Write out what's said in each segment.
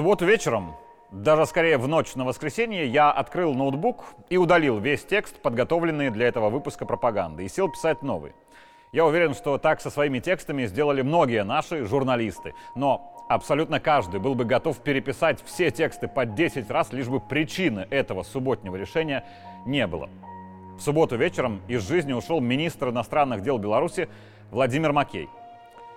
субботу вечером, даже скорее в ночь на воскресенье, я открыл ноутбук и удалил весь текст, подготовленный для этого выпуска пропаганды, и сел писать новый. Я уверен, что так со своими текстами сделали многие наши журналисты. Но абсолютно каждый был бы готов переписать все тексты по 10 раз, лишь бы причины этого субботнего решения не было. В субботу вечером из жизни ушел министр иностранных дел Беларуси Владимир Макей.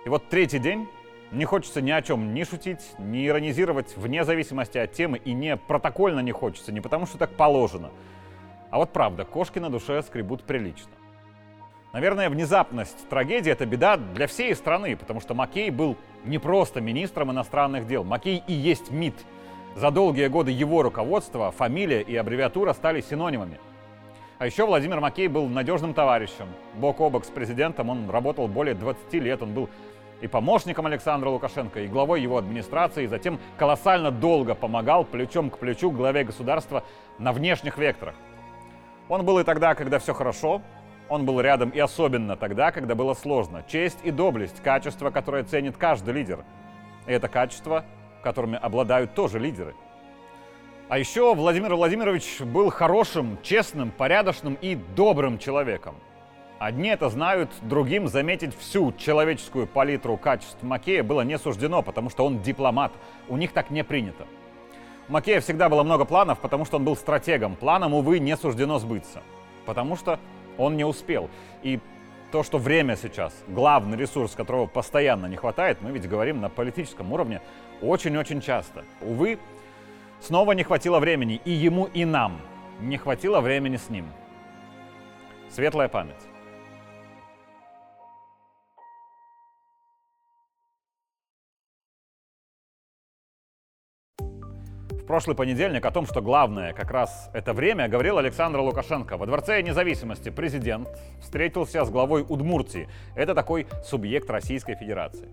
И вот третий день не хочется ни о чем ни шутить, ни иронизировать вне зависимости от темы, и не протокольно не хочется, не потому что так положено. А вот правда, кошки на душе скребут прилично. Наверное, внезапность трагедии – это беда для всей страны, потому что Маккей был не просто министром иностранных дел. Маккей и есть МИД. За долгие годы его руководства фамилия и аббревиатура стали синонимами. А еще Владимир Маккей был надежным товарищем. Бок о бок с президентом он работал более 20 лет. Он был и помощником Александра Лукашенко, и главой его администрации, и затем колоссально долго помогал плечом к плечу главе государства на внешних векторах. Он был и тогда, когда все хорошо, он был рядом и особенно тогда, когда было сложно. Честь и доблесть – качество, которое ценит каждый лидер. И это качество, которыми обладают тоже лидеры. А еще Владимир Владимирович был хорошим, честным, порядочным и добрым человеком. Одни это знают, другим заметить всю человеческую палитру качеств Макея было не суждено, потому что он дипломат. У них так не принято. У Макея всегда было много планов, потому что он был стратегом. Планам, увы, не суждено сбыться. Потому что он не успел. И то, что время сейчас, главный ресурс, которого постоянно не хватает, мы ведь говорим на политическом уровне очень-очень часто. Увы, снова не хватило времени и ему, и нам. Не хватило времени с ним. Светлая память. Прошлый понедельник о том, что главное как раз это время, говорил Александр Лукашенко. Во Дворце независимости президент встретился с главой Удмуртии. Это такой субъект Российской Федерации.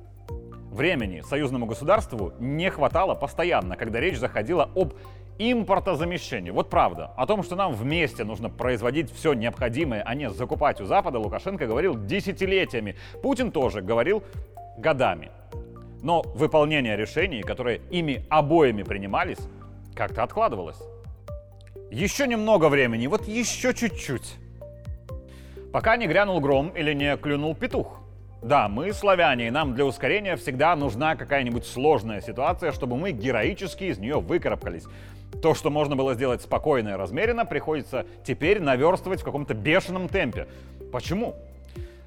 Времени союзному государству не хватало постоянно, когда речь заходила об импортозамещении. Вот правда. О том, что нам вместе нужно производить все необходимое, а не закупать у Запада, Лукашенко говорил десятилетиями. Путин тоже говорил годами. Но выполнение решений, которые ими обоими принимались, как-то откладывалось. Еще немного времени, вот еще чуть-чуть. Пока не грянул гром или не клюнул петух. Да, мы славяне, и нам для ускорения всегда нужна какая-нибудь сложная ситуация, чтобы мы героически из нее выкарабкались. То, что можно было сделать спокойно и размеренно, приходится теперь наверстывать в каком-то бешеном темпе. Почему?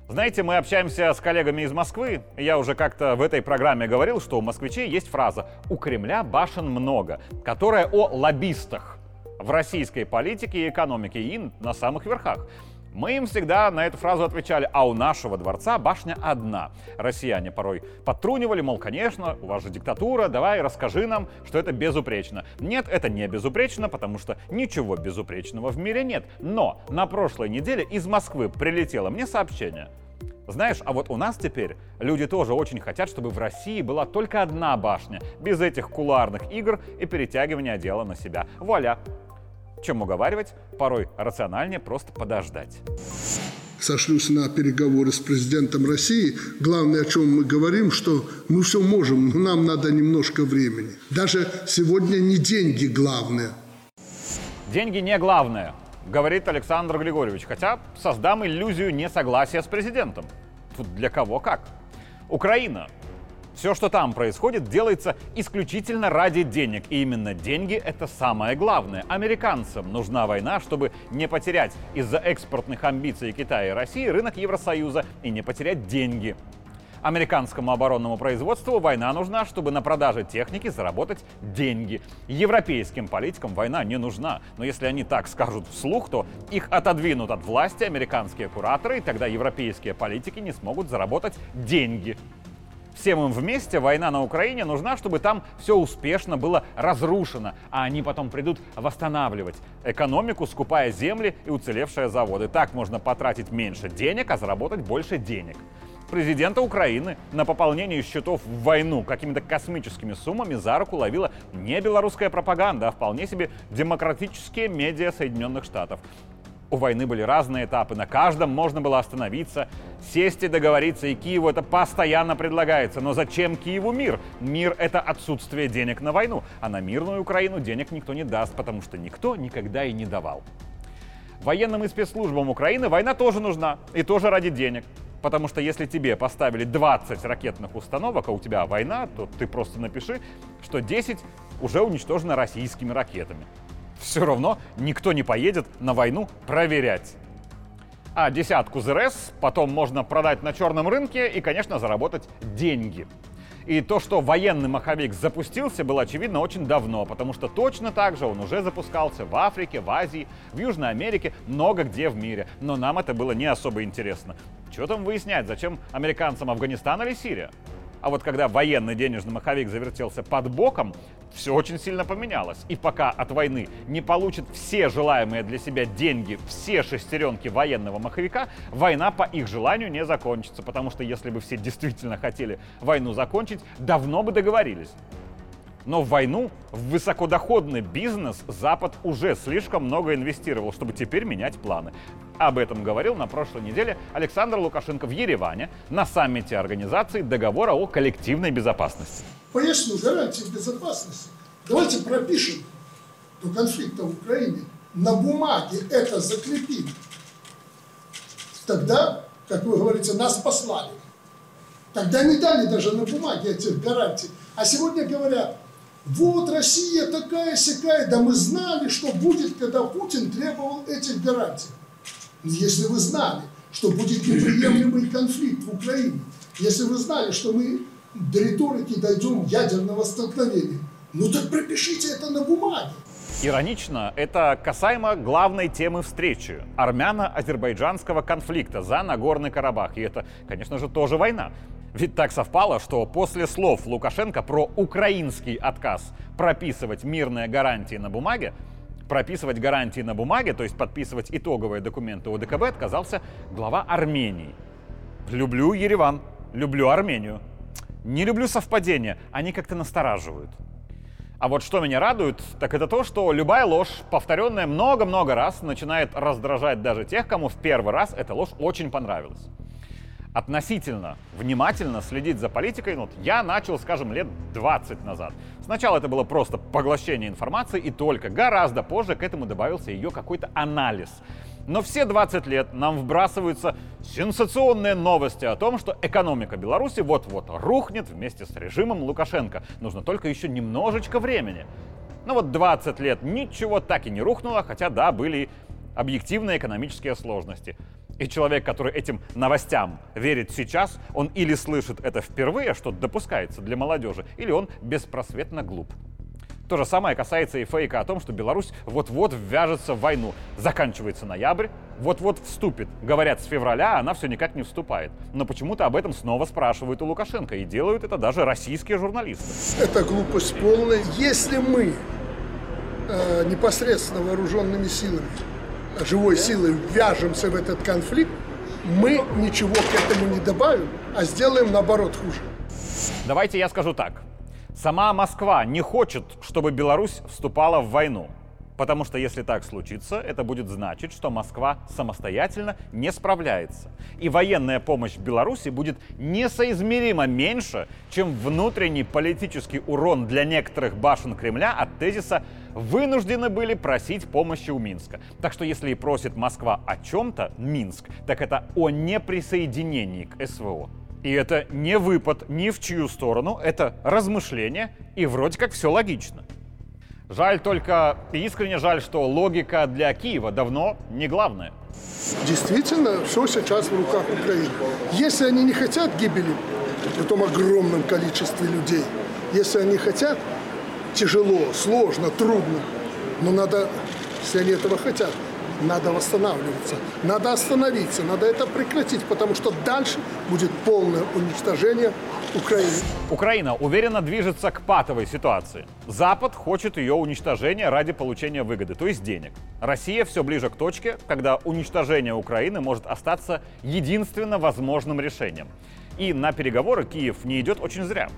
Знаете, мы общаемся с коллегами из Москвы. Я уже как-то в этой программе говорил, что у москвичей есть фраза «У Кремля башен много», которая о лоббистах в российской политике и экономике и на самых верхах. Мы им всегда на эту фразу отвечали, а у нашего дворца башня одна. Россияне порой подтрунивали, мол, конечно, у вас же диктатура, давай расскажи нам, что это безупречно. Нет, это не безупречно, потому что ничего безупречного в мире нет. Но на прошлой неделе из Москвы прилетело мне сообщение. Знаешь, а вот у нас теперь люди тоже очень хотят, чтобы в России была только одна башня, без этих куларных игр и перетягивания дела на себя. Вуаля, чем уговаривать, порой рациональнее просто подождать. Сошлюсь на переговоры с президентом России. Главное, о чем мы говорим, что мы все можем, но нам надо немножко времени. Даже сегодня не деньги главное. Деньги не главное, говорит Александр Григорьевич. Хотя создам иллюзию несогласия с президентом. Тут для кого как. Украина все, что там происходит, делается исключительно ради денег. И именно деньги — это самое главное. Американцам нужна война, чтобы не потерять из-за экспортных амбиций Китая и России рынок Евросоюза и не потерять деньги. Американскому оборонному производству война нужна, чтобы на продаже техники заработать деньги. Европейским политикам война не нужна. Но если они так скажут вслух, то их отодвинут от власти американские кураторы, и тогда европейские политики не смогут заработать деньги. Всем им вместе война на Украине нужна, чтобы там все успешно было разрушено, а они потом придут восстанавливать экономику, скупая земли и уцелевшие заводы. Так можно потратить меньше денег, а заработать больше денег. Президента Украины на пополнение счетов в войну какими-то космическими суммами за руку ловила не белорусская пропаганда, а вполне себе демократические медиа Соединенных Штатов. У войны были разные этапы, на каждом можно было остановиться, сесть и договориться, и Киеву это постоянно предлагается. Но зачем Киеву мир? Мир — это отсутствие денег на войну, а на мирную Украину денег никто не даст, потому что никто никогда и не давал. Военным и спецслужбам Украины война тоже нужна, и тоже ради денег. Потому что если тебе поставили 20 ракетных установок, а у тебя война, то ты просто напиши, что 10 уже уничтожено российскими ракетами все равно никто не поедет на войну проверять. А десятку ЗРС потом можно продать на черном рынке и, конечно, заработать деньги. И то, что военный маховик запустился, было очевидно очень давно, потому что точно так же он уже запускался в Африке, в Азии, в Южной Америке, много где в мире. Но нам это было не особо интересно. Что там выяснять, зачем американцам Афганистан или Сирия? А вот когда военный денежный маховик завертелся под боком, все очень сильно поменялось. И пока от войны не получат все желаемые для себя деньги, все шестеренки военного маховика, война по их желанию не закончится. Потому что если бы все действительно хотели войну закончить, давно бы договорились. Но в войну, в высокодоходный бизнес Запад уже слишком много инвестировал, чтобы теперь менять планы. Об этом говорил на прошлой неделе Александр Лукашенко в Ереване на саммите организации договора о коллективной безопасности. Поясню гарантии безопасности. Давайте пропишем до конфликта в Украине. На бумаге это закрепим. Тогда, как вы говорите, нас послали. Тогда не дали даже на бумаге этих гарантий. А сегодня говорят, вот Россия такая сякая, да мы знали, что будет, когда Путин требовал этих гарантий. Если вы знали, что будет неприемлемый конфликт в Украине, если вы знали, что мы до риторики дойдем ядерного столкновения, ну так пропишите это на бумаге. Иронично, это касаемо главной темы встречи – армяно-азербайджанского конфликта за Нагорный Карабах. И это, конечно же, тоже война. Ведь так совпало, что после слов Лукашенко про украинский отказ прописывать мирные гарантии на бумаге, прописывать гарантии на бумаге, то есть подписывать итоговые документы ОДКБ, отказался глава Армении. Люблю Ереван, люблю Армению. Не люблю совпадения, они как-то настораживают. А вот что меня радует, так это то, что любая ложь, повторенная много-много раз, начинает раздражать даже тех, кому в первый раз эта ложь очень понравилась относительно внимательно следить за политикой, ну, я начал, скажем, лет 20 назад. Сначала это было просто поглощение информации, и только гораздо позже к этому добавился ее какой-то анализ. Но все 20 лет нам вбрасываются сенсационные новости о том, что экономика Беларуси вот-вот рухнет вместе с режимом Лукашенко. Нужно только еще немножечко времени. Но вот 20 лет ничего так и не рухнуло, хотя да, были объективные экономические сложности. И человек, который этим новостям верит сейчас, он или слышит это впервые, что допускается для молодежи, или он беспросветно глуп. То же самое касается и фейка о том, что Беларусь вот-вот ввяжется в войну. Заканчивается ноябрь, вот-вот вступит. Говорят, с февраля она все никак не вступает. Но почему-то об этом снова спрашивают у Лукашенко. И делают это даже российские журналисты. Это глупость полная. Если мы э, непосредственно вооруженными силами живой силой ввяжемся в этот конфликт, мы ничего к этому не добавим, а сделаем наоборот хуже. Давайте я скажу так. Сама Москва не хочет, чтобы Беларусь вступала в войну. Потому что если так случится, это будет значить, что Москва самостоятельно не справляется. И военная помощь Беларуси будет несоизмеримо меньше, чем внутренний политический урон для некоторых башен Кремля от тезиса вынуждены были просить помощи у Минска. Так что если и просит Москва о чем-то, Минск, так это о неприсоединении к СВО. И это не выпад ни в чью сторону, это размышление, и вроде как все логично. Жаль только, искренне жаль, что логика для Киева давно не главное. Действительно, все сейчас в руках Украины. Если они не хотят гибели в том огромном количестве людей, если они хотят тяжело, сложно, трудно, но надо, если они этого хотят, надо восстанавливаться, надо остановиться, надо это прекратить, потому что дальше будет полное уничтожение Украины. Украина уверенно движется к патовой ситуации. Запад хочет ее уничтожения ради получения выгоды, то есть денег. Россия все ближе к точке, когда уничтожение Украины может остаться единственно возможным решением. И на переговоры Киев не идет очень зря.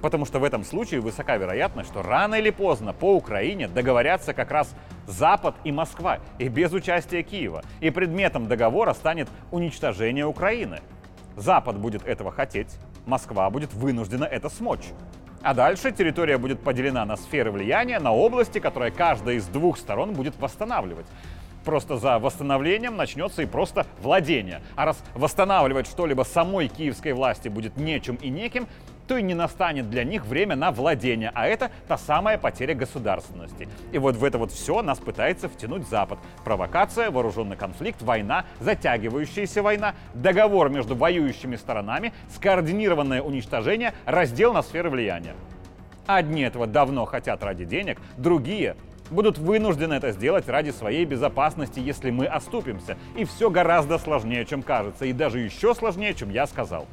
Потому что в этом случае высока вероятность, что рано или поздно по Украине договорятся как раз Запад и Москва, и без участия Киева. И предметом договора станет уничтожение Украины. Запад будет этого хотеть, Москва будет вынуждена это смочь. А дальше территория будет поделена на сферы влияния, на области, которые каждая из двух сторон будет восстанавливать. Просто за восстановлением начнется и просто владение. А раз восстанавливать что-либо самой киевской власти будет нечем и неким, то и не настанет для них время на владение, а это та самая потеря государственности. И вот в это вот все нас пытается втянуть Запад. Провокация, вооруженный конфликт, война, затягивающаяся война, договор между воюющими сторонами, скоординированное уничтожение, раздел на сферы влияния. Одни этого давно хотят ради денег, другие будут вынуждены это сделать ради своей безопасности, если мы оступимся. И все гораздо сложнее, чем кажется, и даже еще сложнее, чем я сказал.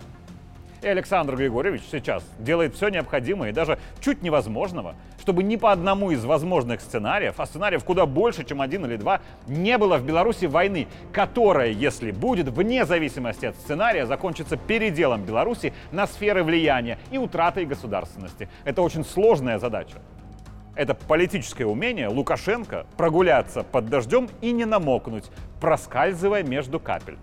И Александр Григорьевич сейчас делает все необходимое и даже чуть невозможного, чтобы ни по одному из возможных сценариев, а сценариев куда больше, чем один или два, не было в Беларуси войны, которая, если будет, вне зависимости от сценария, закончится переделом Беларуси на сферы влияния и утратой государственности. Это очень сложная задача. Это политическое умение Лукашенко прогуляться под дождем и не намокнуть, проскальзывая между капель.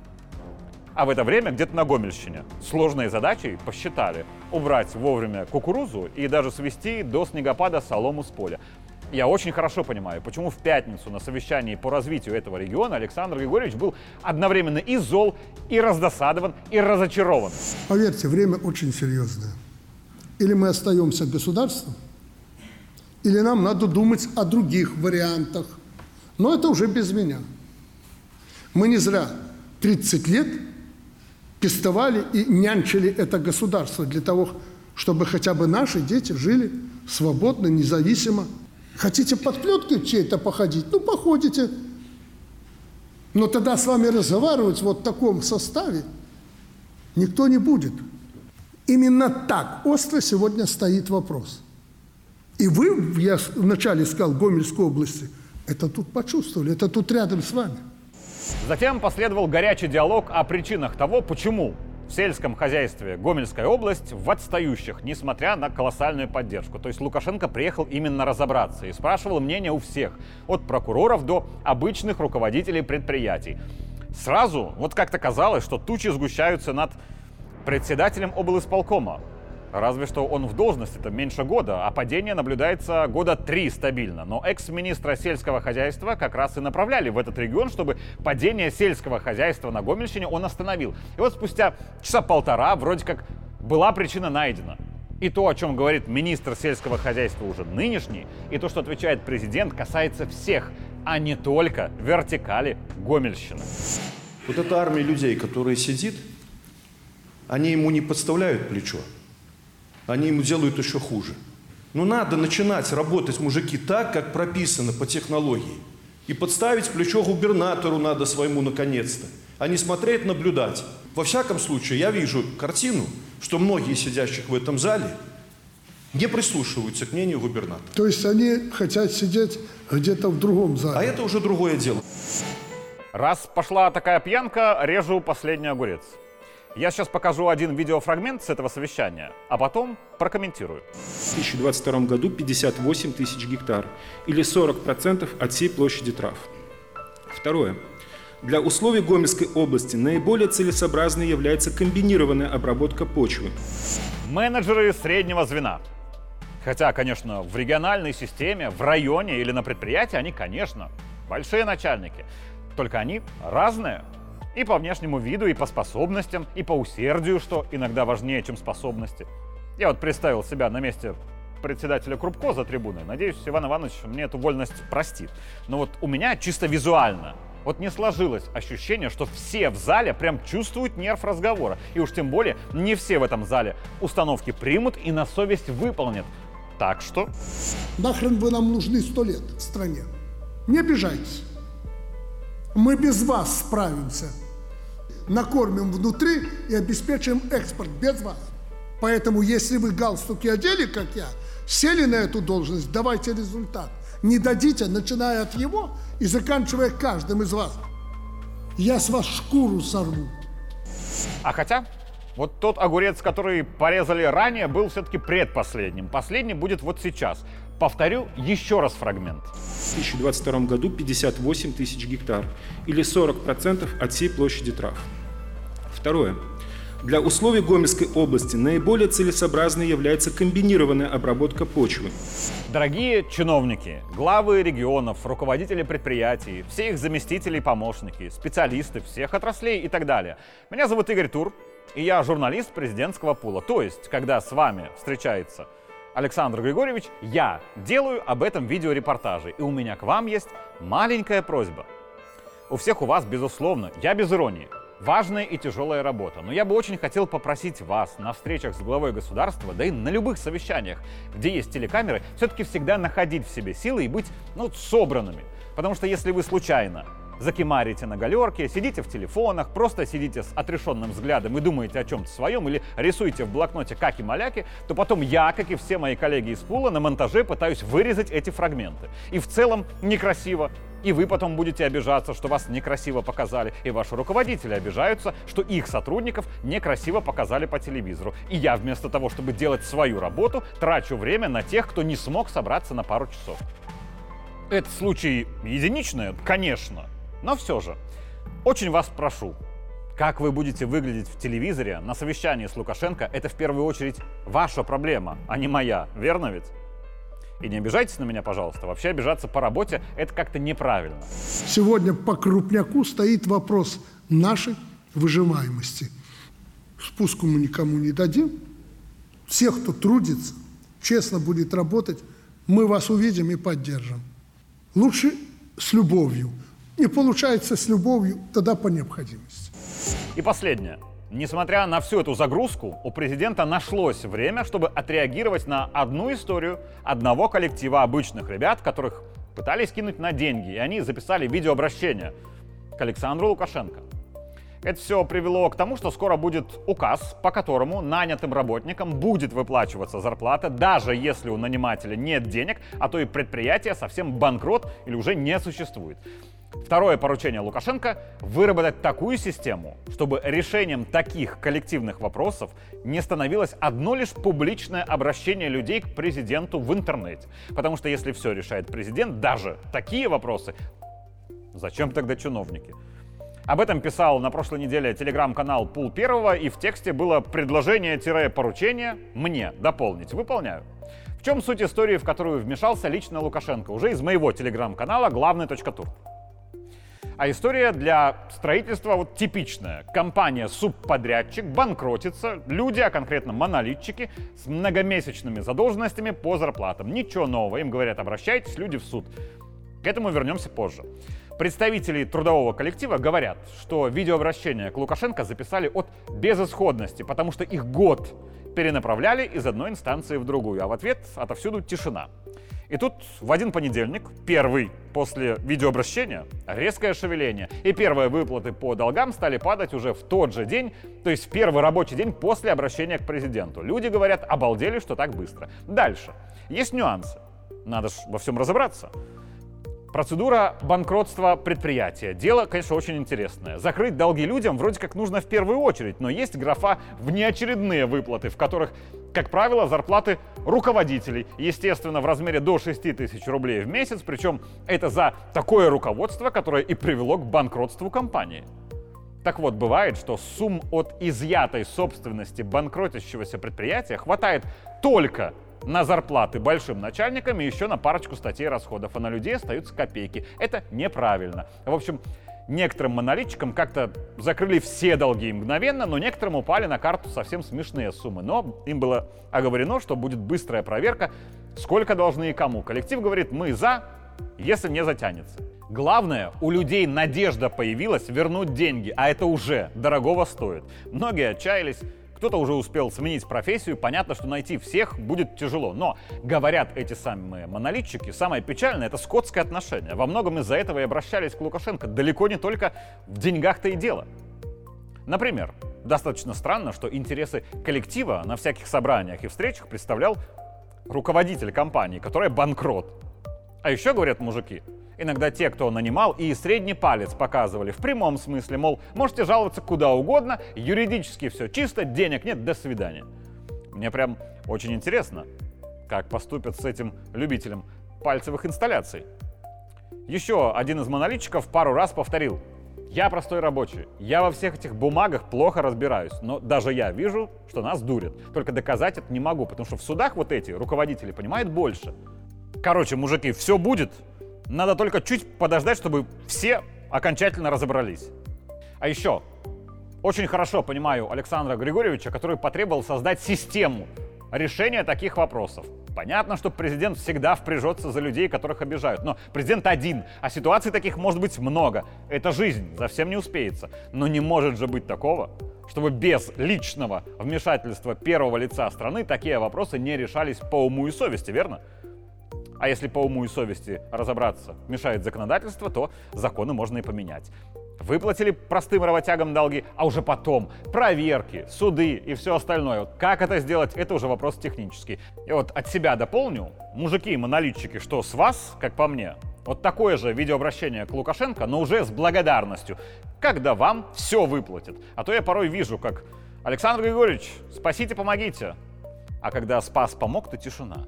А в это время где-то на Гомельщине сложной задачей посчитали убрать вовремя кукурузу и даже свести до снегопада солому с поля. Я очень хорошо понимаю, почему в пятницу на совещании по развитию этого региона Александр Григорьевич был одновременно и зол, и раздосадован, и разочарован. Поверьте, время очень серьезное. Или мы остаемся государством, или нам надо думать о других вариантах. Но это уже без меня. Мы не зря 30 лет пестовали и нянчили это государство для того, чтобы хотя бы наши дети жили свободно, независимо. Хотите под плеткой чьей-то походить? Ну, походите. Но тогда с вами разговаривать вот в таком составе никто не будет. Именно так остро сегодня стоит вопрос. И вы, я вначале сказал, Гомельской области, это тут почувствовали, это тут рядом с вами. Затем последовал горячий диалог о причинах того, почему в сельском хозяйстве Гомельская область в отстающих, несмотря на колоссальную поддержку. То есть Лукашенко приехал именно разобраться и спрашивал мнение у всех, от прокуроров до обычных руководителей предприятий. Сразу вот как-то казалось, что тучи сгущаются над председателем облсполкома, Разве что он в должности это меньше года, а падение наблюдается года три стабильно. Но экс-министра сельского хозяйства как раз и направляли в этот регион, чтобы падение сельского хозяйства на Гомельщине он остановил. И вот спустя часа полтора вроде как была причина найдена. И то, о чем говорит министр сельского хозяйства уже нынешний, и то, что отвечает президент, касается всех, а не только вертикали Гомельщины. Вот эта армия людей, которая сидит, они ему не подставляют плечо, они ему делают еще хуже. Ну надо начинать работать, мужики, так, как прописано по технологии. И подставить плечо губернатору надо своему наконец-то, а не смотреть, наблюдать. Во всяком случае, я вижу картину, что многие сидящих в этом зале не прислушиваются к мнению губернатора. То есть они хотят сидеть где-то в другом зале. А это уже другое дело. Раз пошла такая пьянка, режу последний огурец. Я сейчас покажу один видеофрагмент с этого совещания, а потом прокомментирую. В 2022 году 58 тысяч гектар, или 40% от всей площади трав. Второе. Для условий Гомельской области наиболее целесообразной является комбинированная обработка почвы. Менеджеры среднего звена. Хотя, конечно, в региональной системе, в районе или на предприятии они, конечно, большие начальники. Только они разные. И по внешнему виду, и по способностям, и по усердию, что иногда важнее, чем способности. Я вот представил себя на месте председателя Крупко за трибуной. Надеюсь, Иван Иванович мне эту вольность простит. Но вот у меня чисто визуально вот не сложилось ощущение, что все в зале прям чувствуют нерв разговора. И уж тем более не все в этом зале установки примут и на совесть выполнят. Так что... Нахрен вы нам нужны сто лет в стране? Не обижайтесь. Мы без вас справимся накормим внутри и обеспечим экспорт без вас. Поэтому, если вы галстуки одели, как я, сели на эту должность, давайте результат. Не дадите, начиная от его и заканчивая каждым из вас. Я с вас шкуру сорву. А хотя, Вот тот огурец, который порезали ранее, был все-таки предпоследним. Последний будет вот сейчас. Повторю еще раз фрагмент. В 2022 году 58 тысяч гектар, или 40% от всей площади трав. Второе. Для условий Гомельской области наиболее целесообразной является комбинированная обработка почвы. Дорогие чиновники, главы регионов, руководители предприятий, все их заместители и помощники, специалисты всех отраслей и так далее. Меня зовут Игорь Тур, и я журналист президентского пула. То есть, когда с вами встречается Александр Григорьевич, я делаю об этом видеорепортажи. И у меня к вам есть маленькая просьба. У всех у вас, безусловно, я без иронии, важная и тяжелая работа. Но я бы очень хотел попросить вас на встречах с главой государства, да и на любых совещаниях, где есть телекамеры, все-таки всегда находить в себе силы и быть ну, собранными. Потому что если вы случайно закимарите на галерке, сидите в телефонах, просто сидите с отрешенным взглядом и думаете о чем-то своем, или рисуете в блокноте каки-маляки, то потом я, как и все мои коллеги из пула, на монтаже пытаюсь вырезать эти фрагменты. И в целом некрасиво. И вы потом будете обижаться, что вас некрасиво показали. И ваши руководители обижаются, что их сотрудников некрасиво показали по телевизору. И я вместо того, чтобы делать свою работу, трачу время на тех, кто не смог собраться на пару часов. Это случай единичный, конечно. Но все же, очень вас прошу, как вы будете выглядеть в телевизоре на совещании с Лукашенко, это в первую очередь ваша проблема, а не моя, верно ведь? И не обижайтесь на меня, пожалуйста. Вообще обижаться по работе – это как-то неправильно. Сегодня по крупняку стоит вопрос нашей выживаемости. Спуску мы никому не дадим. Всех, кто трудится, честно будет работать, мы вас увидим и поддержим. Лучше с любовью – не получается с любовью, тогда по необходимости. И последнее. Несмотря на всю эту загрузку, у президента нашлось время, чтобы отреагировать на одну историю одного коллектива обычных ребят, которых пытались кинуть на деньги, и они записали видеообращение к Александру Лукашенко. Это все привело к тому, что скоро будет указ, по которому нанятым работникам будет выплачиваться зарплата, даже если у нанимателя нет денег, а то и предприятие совсем банкрот или уже не существует. Второе поручение Лукашенко – выработать такую систему, чтобы решением таких коллективных вопросов не становилось одно лишь публичное обращение людей к президенту в интернете. Потому что если все решает президент, даже такие вопросы, зачем тогда чиновники? Об этом писал на прошлой неделе телеграм-канал Пул Первого, и в тексте было предложение-поручение мне дополнить. Выполняю. В чем суть истории, в которую вмешался лично Лукашенко? Уже из моего телеграм-канала главный.тур. А история для строительства вот типичная. Компания субподрядчик банкротится, люди, а конкретно монолитчики, с многомесячными задолженностями по зарплатам. Ничего нового, им говорят, обращайтесь, люди в суд. К этому вернемся позже. Представители трудового коллектива говорят, что видеообращение к Лукашенко записали от безысходности, потому что их год перенаправляли из одной инстанции в другую, а в ответ отовсюду тишина. И тут в один понедельник, первый после видеообращения, резкое шевеление. И первые выплаты по долгам стали падать уже в тот же день, то есть в первый рабочий день после обращения к президенту. Люди говорят, обалдели, что так быстро. Дальше. Есть нюансы. Надо же во всем разобраться. Процедура банкротства предприятия. Дело, конечно, очень интересное. Закрыть долги людям вроде как нужно в первую очередь, но есть графа внеочередные выплаты, в которых, как правило, зарплаты руководителей, естественно, в размере до 6 тысяч рублей в месяц, причем это за такое руководство, которое и привело к банкротству компании. Так вот, бывает, что сумм от изъятой собственности банкротящегося предприятия хватает только на зарплаты большим начальникам и еще на парочку статей расходов, а на людей остаются копейки. Это неправильно. В общем, некоторым монолитчикам как-то закрыли все долги мгновенно, но некоторым упали на карту совсем смешные суммы. Но им было оговорено, что будет быстрая проверка, сколько должны и кому. Коллектив говорит, мы за, если не затянется. Главное, у людей надежда появилась вернуть деньги, а это уже дорогого стоит. Многие отчаялись, кто-то уже успел сменить профессию, понятно, что найти всех будет тяжело. Но, говорят эти самые монолитчики, самое печальное — это скотское отношение. Во многом из-за этого и обращались к Лукашенко. Далеко не только в деньгах-то и дело. Например, достаточно странно, что интересы коллектива на всяких собраниях и встречах представлял руководитель компании, которая банкрот. А еще, говорят мужики, Иногда те, кто нанимал, и средний палец показывали в прямом смысле, мол, можете жаловаться куда угодно, юридически все чисто, денег нет, до свидания. Мне прям очень интересно, как поступят с этим любителем пальцевых инсталляций. Еще один из монолитчиков пару раз повторил. Я простой рабочий. Я во всех этих бумагах плохо разбираюсь. Но даже я вижу, что нас дурят. Только доказать это не могу, потому что в судах вот эти руководители понимают больше. Короче, мужики, все будет. Надо только чуть подождать, чтобы все окончательно разобрались. А еще, очень хорошо понимаю Александра Григорьевича, который потребовал создать систему решения таких вопросов. Понятно, что президент всегда впряжется за людей, которых обижают. Но президент один, а ситуаций таких может быть много. Это жизнь, совсем не успеется. Но не может же быть такого, чтобы без личного вмешательства первого лица страны такие вопросы не решались по уму и совести, верно? А если по уму и совести разобраться мешает законодательство, то законы можно и поменять. Выплатили простым работягам долги, а уже потом проверки, суды и все остальное. Как это сделать, это уже вопрос технический. И вот от себя дополню, мужики и монолитчики, что с вас, как по мне, вот такое же видеообращение к Лукашенко, но уже с благодарностью, когда вам все выплатят. А то я порой вижу, как Александр Григорьевич, спасите, помогите. А когда спас, помог, то тишина.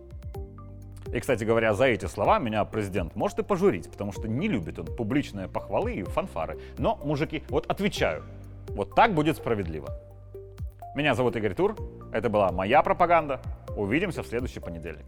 И, кстати говоря, за эти слова меня президент может и пожурить, потому что не любит он публичные похвалы и фанфары. Но, мужики, вот отвечаю, вот так будет справедливо. Меня зовут Игорь Тур, это была моя пропаганда. Увидимся в следующий понедельник.